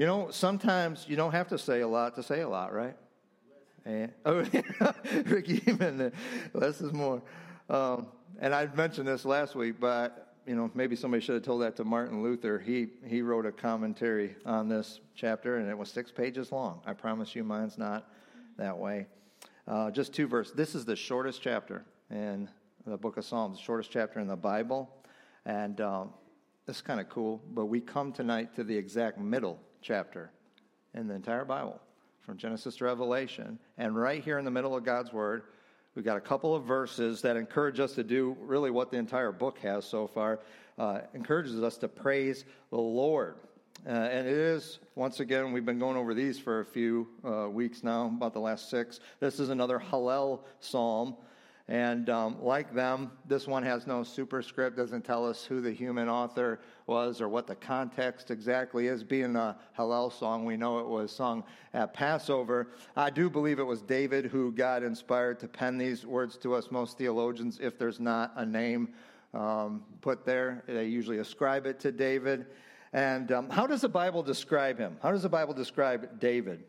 You know, sometimes you don't have to say a lot to say a lot, right? And, oh, Ricky, even less is more. Um, and I mentioned this last week, but you know, maybe somebody should have told that to Martin Luther. He he wrote a commentary on this chapter, and it was six pages long. I promise you, mine's not that way. Uh, just two verses. This is the shortest chapter in the book of Psalms, the shortest chapter in the Bible, and um, is kind of cool. But we come tonight to the exact middle chapter in the entire Bible, from Genesis to Revelation. And right here in the middle of God's Word, we've got a couple of verses that encourage us to do really what the entire book has so far. Uh, encourages us to praise the Lord. Uh, and it is, once again, we've been going over these for a few uh, weeks now, about the last six. This is another Hallel psalm. And um, like them, this one has no superscript, doesn't tell us who the human author was or what the context exactly is. Being a Hallel song, we know it was sung at Passover. I do believe it was David who God inspired to pen these words to us. Most theologians, if there's not a name um, put there, they usually ascribe it to David. And um, how does the Bible describe him? How does the Bible describe David?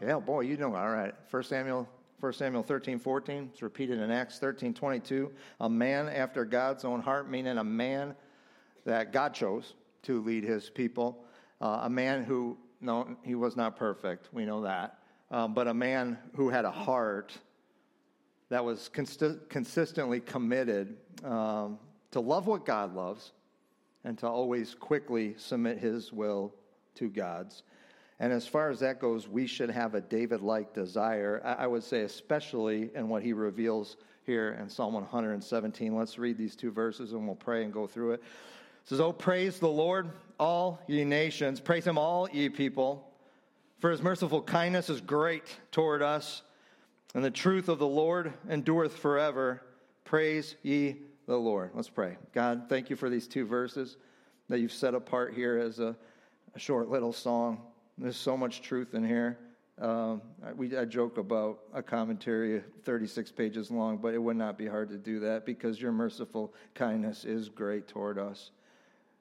Yeah, boy, you know, all right. First Samuel 1 Samuel 13, 14. It's repeated in Acts 13, 22. A man after God's own heart, meaning a man that God chose to lead his people. Uh, a man who, no, he was not perfect. We know that. Um, but a man who had a heart that was consistently committed um, to love what God loves and to always quickly submit his will to God's. And as far as that goes, we should have a David like desire. I would say, especially in what he reveals here in Psalm 117. Let's read these two verses and we'll pray and go through it. It says, Oh, praise the Lord, all ye nations. Praise him, all ye people. For his merciful kindness is great toward us, and the truth of the Lord endureth forever. Praise ye the Lord. Let's pray. God, thank you for these two verses that you've set apart here as a, a short little song. There's so much truth in here. Um, I, we, I joke about a commentary 36 pages long, but it would not be hard to do that because your merciful kindness is great toward us,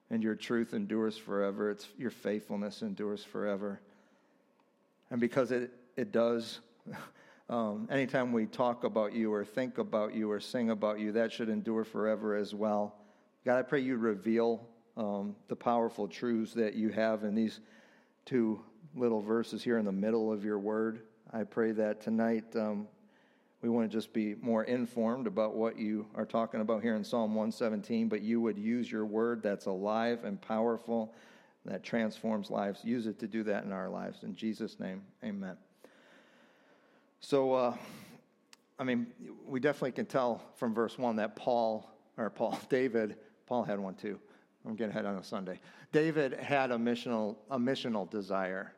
and your truth endures forever. It's your faithfulness endures forever, and because it it does. Um, anytime we talk about you or think about you or sing about you, that should endure forever as well. God, I pray you reveal um, the powerful truths that you have in these two little verses here in the middle of your word. I pray that tonight um, we want to just be more informed about what you are talking about here in Psalm 117, but you would use your word that's alive and powerful, that transforms lives. Use it to do that in our lives. In Jesus' name, amen. So, uh, I mean, we definitely can tell from verse 1 that Paul, or Paul, David, Paul had one too. I'm getting ahead on a Sunday. David had a missional, a missional desire.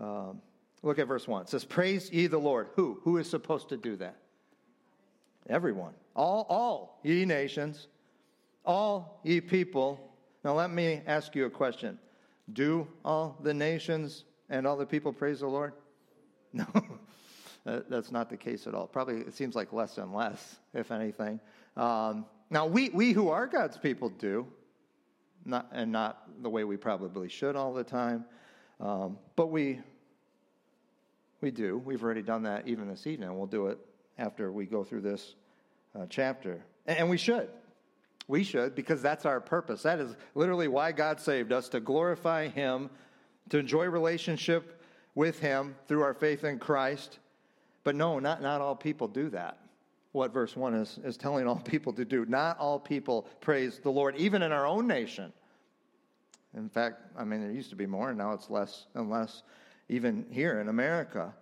Um, look at verse 1. It says, Praise ye the Lord. Who? Who is supposed to do that? Everyone. All, all ye nations, all ye people. Now let me ask you a question. Do all the nations and all the people praise the Lord? No, that's not the case at all. Probably it seems like less and less, if anything. Um, now, we, we who are God's people do, not, and not the way we probably should all the time. Um, but we, we do. We've already done that even this evening. We'll do it after we go through this uh, chapter. And, and we should. We should, because that's our purpose. That is literally why God saved us to glorify Him, to enjoy relationship with Him through our faith in Christ. But no, not, not all people do that. What verse 1 is, is telling all people to do. Not all people praise the Lord, even in our own nation. In fact, I mean, there used to be more, and now it's less and less, even here in America.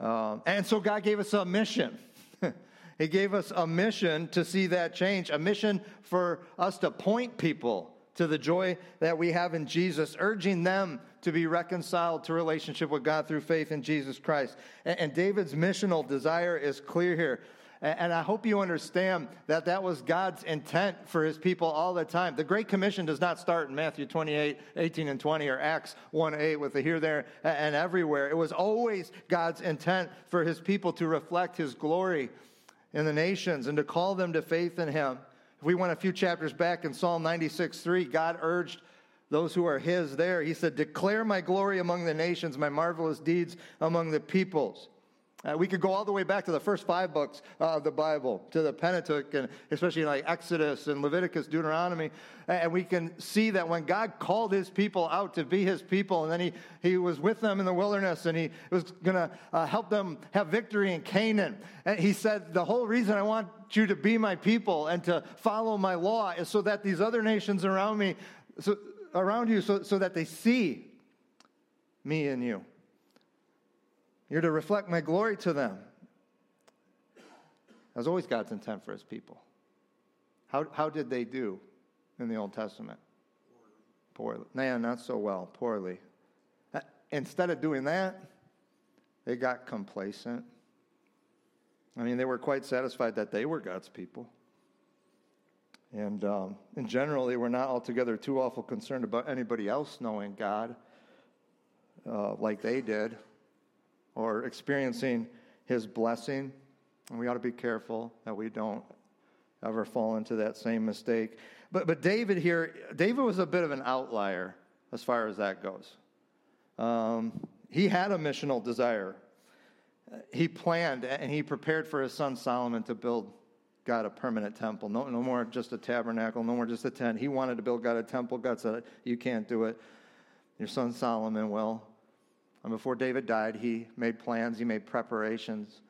Um, and so God gave us a mission. He gave us a mission to see that change, a mission for us to point people to the joy that we have in Jesus, urging them to be reconciled to relationship with God through faith in Jesus Christ. And, and David's missional desire is clear here. And I hope you understand that that was God's intent for his people all the time. The Great Commission does not start in Matthew 28, 18, and 20, or Acts 1 8 with the here, there, and everywhere. It was always God's intent for his people to reflect his glory in the nations and to call them to faith in him. If we went a few chapters back in Psalm 96 3, God urged those who are his there. He said, Declare my glory among the nations, my marvelous deeds among the peoples. Uh, we could go all the way back to the first five books uh, of the Bible, to the Pentateuch, and especially like Exodus and Leviticus, Deuteronomy. And we can see that when God called his people out to be his people, and then he, he was with them in the wilderness, and he was going to uh, help them have victory in Canaan. And he said, The whole reason I want you to be my people and to follow my law is so that these other nations around me, so, around you, so, so that they see me and you. You're to reflect my glory to them. That's always God's intent for his people. How, how did they do in the Old Testament? Poorly. Man, not so well. Poorly. Uh, instead of doing that, they got complacent. I mean, they were quite satisfied that they were God's people. And um, in general, they were not altogether too awful concerned about anybody else knowing God uh, like they did or experiencing his blessing. And we ought to be careful that we don't ever fall into that same mistake. But, but David here, David was a bit of an outlier as far as that goes. Um, he had a missional desire. He planned and he prepared for his son Solomon to build God a permanent temple. No, no more just a tabernacle, no more just a tent. He wanted to build God a temple. God said, You can't do it. Your son Solomon will. And before David died, he made plans, he made preparations,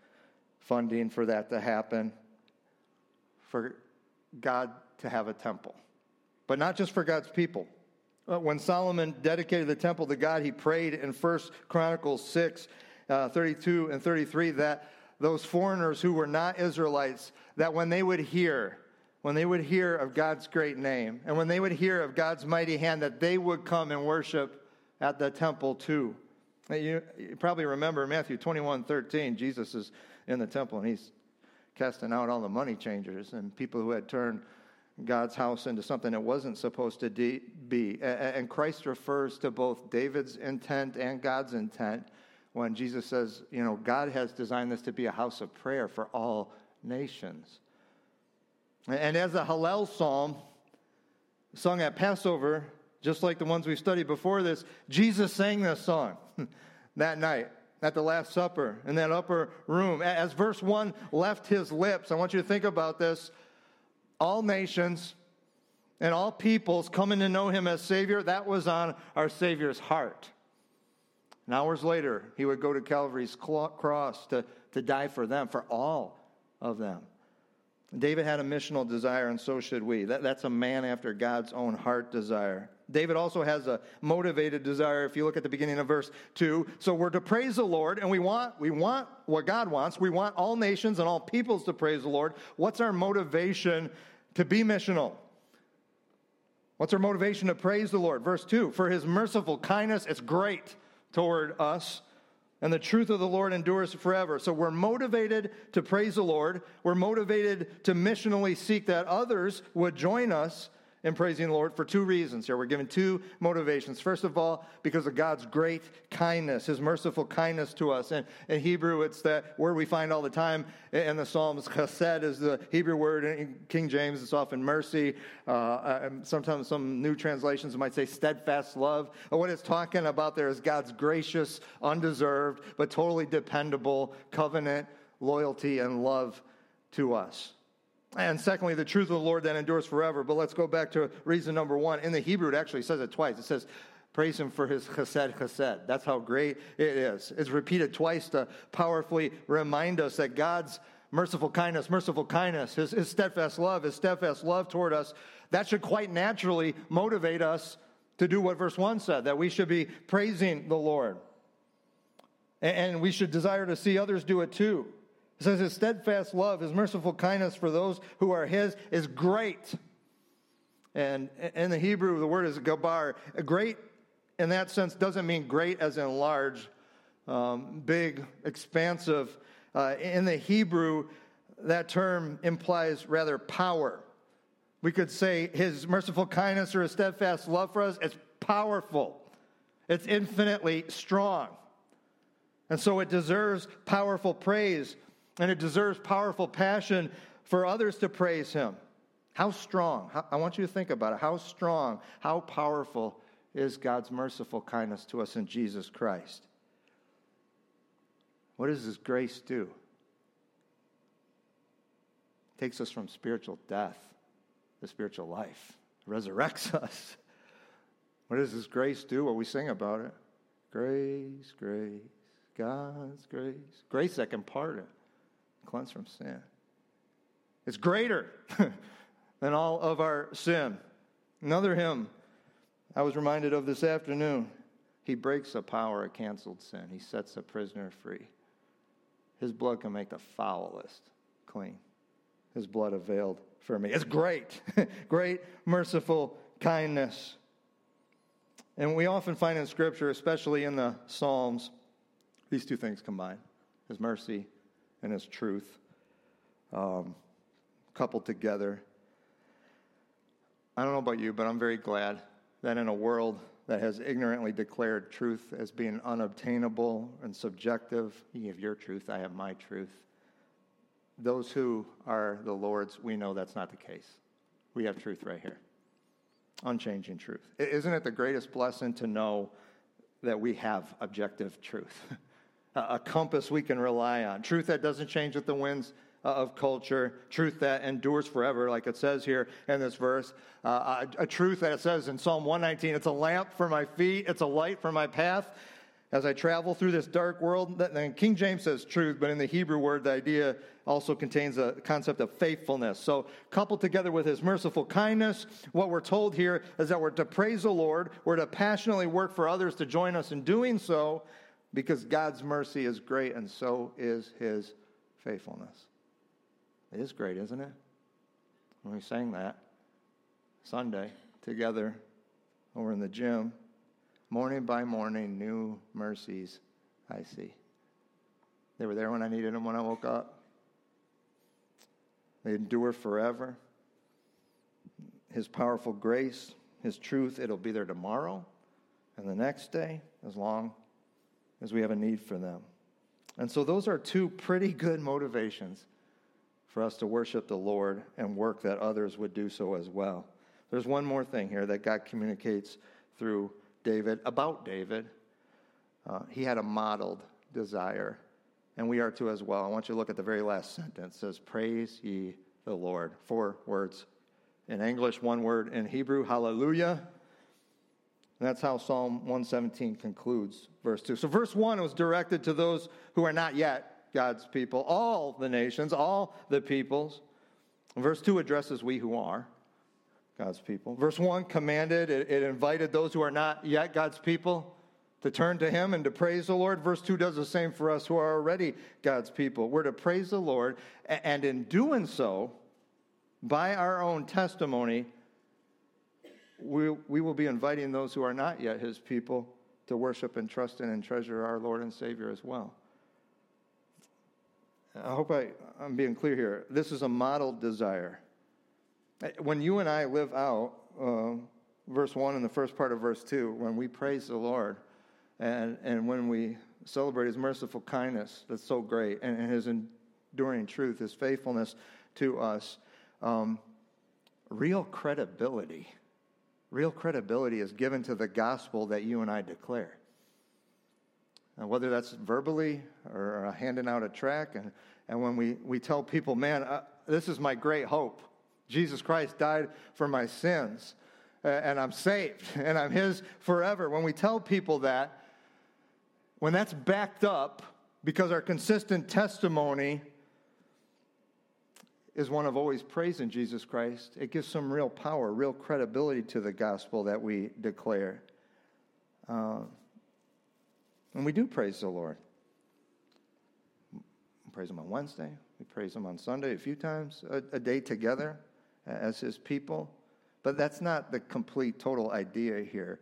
funding for that to happen, for God to have a temple. But not just for God's people. Uh, when Solomon dedicated the temple to God, he prayed in 1 Chronicles 6, uh, 32 and 33 that those foreigners who were not Israelites, that when they would hear, when they would hear of God's great name, and when they would hear of God's mighty hand, that they would come and worship at the temple too. You, you probably remember Matthew 21 13, Jesus is in the temple and he's casting out all the money changers and people who had turned God's house into something it wasn't supposed to de- be. And Christ refers to both David's intent and God's intent when Jesus says, you know, God has designed this to be a house of prayer for all nations. And as a Hallel psalm sung at Passover, just like the ones we studied before this, Jesus sang this song that night at the Last Supper in that upper room. As verse 1 left his lips, I want you to think about this. All nations and all peoples coming to know him as Savior, that was on our Savior's heart. And hours later, he would go to Calvary's cross to, to die for them, for all of them. David had a missional desire, and so should we. That, that's a man after God's own heart desire. David also has a motivated desire if you look at the beginning of verse 2. So we're to praise the Lord and we want we want what God wants. We want all nations and all peoples to praise the Lord. What's our motivation to be missional? What's our motivation to praise the Lord? Verse 2. For his merciful kindness is great toward us and the truth of the Lord endures forever. So we're motivated to praise the Lord. We're motivated to missionally seek that others would join us in praising the Lord for two reasons here. We're given two motivations. First of all, because of God's great kindness, his merciful kindness to us. And in Hebrew, it's that word we find all the time in the Psalms. Chesed is the Hebrew word. In King James, it's often mercy. Uh, sometimes some new translations might say steadfast love. But what it's talking about there is God's gracious, undeserved, but totally dependable covenant, loyalty, and love to us. And secondly, the truth of the Lord that endures forever. But let's go back to reason number one. In the Hebrew, it actually says it twice. It says, Praise him for his chesed chesed. That's how great it is. It's repeated twice to powerfully remind us that God's merciful kindness, merciful kindness, his, his steadfast love, his steadfast love toward us, that should quite naturally motivate us to do what verse 1 said, that we should be praising the Lord. And, and we should desire to see others do it too. It says his steadfast love, his merciful kindness for those who are his is great. And in the Hebrew, the word is gabar. Great in that sense doesn't mean great as in large, um, big, expansive. Uh, in the Hebrew, that term implies rather power. We could say his merciful kindness or his steadfast love for us is powerful. It's infinitely strong. And so it deserves powerful praise and it deserves powerful passion for others to praise him. How strong? I want you to think about it. How strong, how powerful is God's merciful kindness to us in Jesus Christ? What does His grace do? It takes us from spiritual death to spiritual life, it resurrects us. What does His grace do? Well, we sing about it. Grace, grace, God's grace. Grace that can pardon, cleanse from sin. It's greater than all of our sin. Another hymn I was reminded of this afternoon. He breaks the power of canceled sin, he sets a prisoner free. His blood can make the foulest clean. His blood availed for me. It's great, great, merciful kindness. And we often find in Scripture, especially in the Psalms, these two things combined His mercy and His truth um, coupled together. I don't know about you, but I'm very glad that in a world that has ignorantly declared truth as being unobtainable and subjective, you have your truth, I have my truth. Those who are the Lord's, we know that's not the case. We have truth right here. Unchanging truth. Isn't it the greatest blessing to know that we have objective truth? a compass we can rely on. Truth that doesn't change with the winds uh, of culture, truth that endures forever, like it says here in this verse. Uh, a, a, truth that it says in Psalm 119 it's a lamp for my feet, it's a light for my path. As I travel through this dark world, then King James says truth, but in the Hebrew word, the idea also contains a concept of faithfulness. So, coupled together with his merciful kindness, what we're told here is that we're to praise the Lord, we're to passionately work for others to join us in doing so, because God's mercy is great and so is his faithfulness. It is great, isn't it? When we sang that Sunday together over in the gym, morning by morning, new mercies I see. They were there when I needed them when I woke up. They endure forever. His powerful grace, His truth, it'll be there tomorrow and the next day, as long as we have a need for them. And so, those are two pretty good motivations for us to worship the Lord and work that others would do so as well. There's one more thing here that God communicates through David about David. Uh, he had a modeled desire, and we are too as well. I want you to look at the very last sentence. It says, Praise ye the Lord. Four words in English, one word in Hebrew, hallelujah. And that's how Psalm 117 concludes, verse 2. So, verse 1 was directed to those who are not yet God's people, all the nations, all the peoples. Verse 2 addresses we who are God's people. Verse 1 commanded, it, it, invited those who are not yet God's people to turn to Him and to praise the Lord. Verse 2 does the same for us who are already God's people. We're to praise the Lord, and in doing so, by our own testimony, we, we will be inviting those who are not yet His people to worship and trust in and treasure our Lord and Savior as well. I hope I, I'm being clear here. This is a modeled desire. When you and I live out uh, verse 1 and the first part of verse 2, when we praise the Lord and, and when we celebrate his merciful kindness, that's so great, and, and his enduring truth, his faithfulness to us, um, real credibility, real credibility is given to the gospel that you and I declare. And whether that's verbally or handing out a track. And, and when we, we tell people, man, uh, this is my great hope. Jesus Christ died for my sins, and I'm saved, and I'm His forever. When we tell people that, when that's backed up because our consistent testimony is one of always praising Jesus Christ, it gives some real power, real credibility to the gospel that we declare. Uh, and we do praise the Lord. praise Him on Wednesday. We praise Him on Sunday a few times a, a day together as His people. But that's not the complete, total idea here.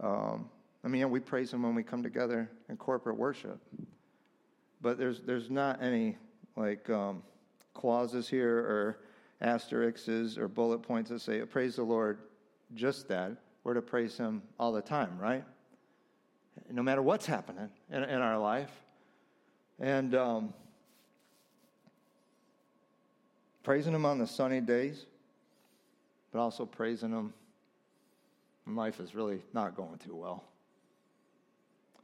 Um, I mean, we praise Him when we come together in corporate worship. But there's, there's not any like um, clauses here or asterisks or bullet points that say, praise the Lord, just that. We're to praise Him all the time, right? No matter what's happening in, in our life. And um, praising Him on the sunny days, but also praising Him when life is really not going too well.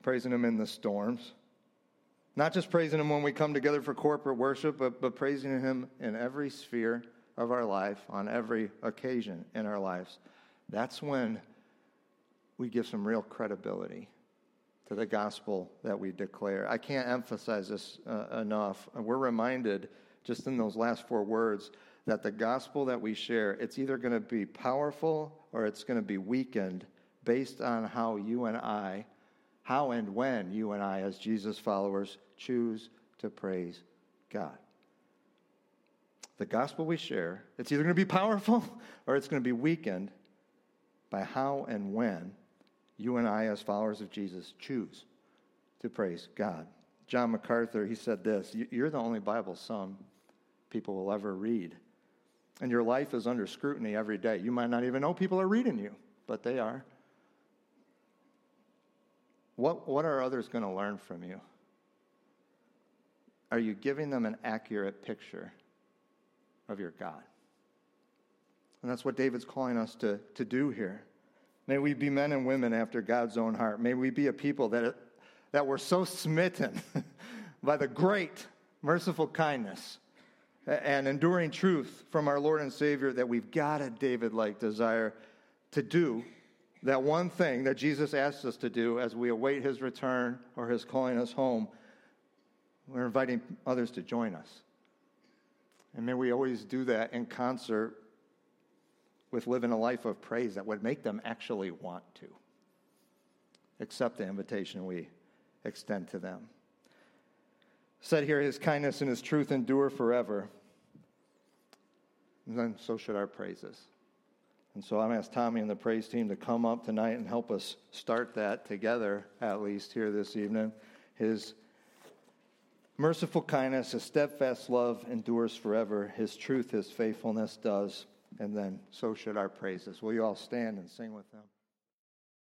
Praising Him in the storms. Not just praising Him when we come together for corporate worship, but, but praising Him in every sphere of our life, on every occasion in our lives. That's when we give some real credibility to the gospel that we declare. I can't emphasize this uh, enough. We're reminded just in those last four words that the gospel that we share, it's either going to be powerful or it's going to be weakened based on how you and I, how and when you and I, as Jesus followers, choose to praise God. The gospel we share, it's either going to be powerful or it's going to be weakened by how and when you and I, as followers of Jesus, choose to praise God. John MacArthur, he said this You're the only Bible some people will ever read. And your life is under scrutiny every day. You might not even know people are reading you, but they are. What, what are others going to learn from you? Are you giving them an accurate picture of your God? And that's what David's calling us to, to do here. May we be men and women after God's own heart. May we be a people that, that were so smitten by the great, merciful kindness and enduring truth from our Lord and Savior that we've got a David like desire to do that one thing that Jesus asks us to do as we await his return or his calling us home. We're inviting others to join us. And may we always do that in concert with living a life of praise that would make them actually want to accept the invitation we extend to them. Said here, his kindness and his truth endure forever. And then so should our praises. And so I'm asked Tommy and the praise team to come up tonight and help us start that together, at least here this evening. His merciful kindness, his steadfast love endures forever. His truth, his faithfulness does and then so should our praises. Will you all stand and sing with them?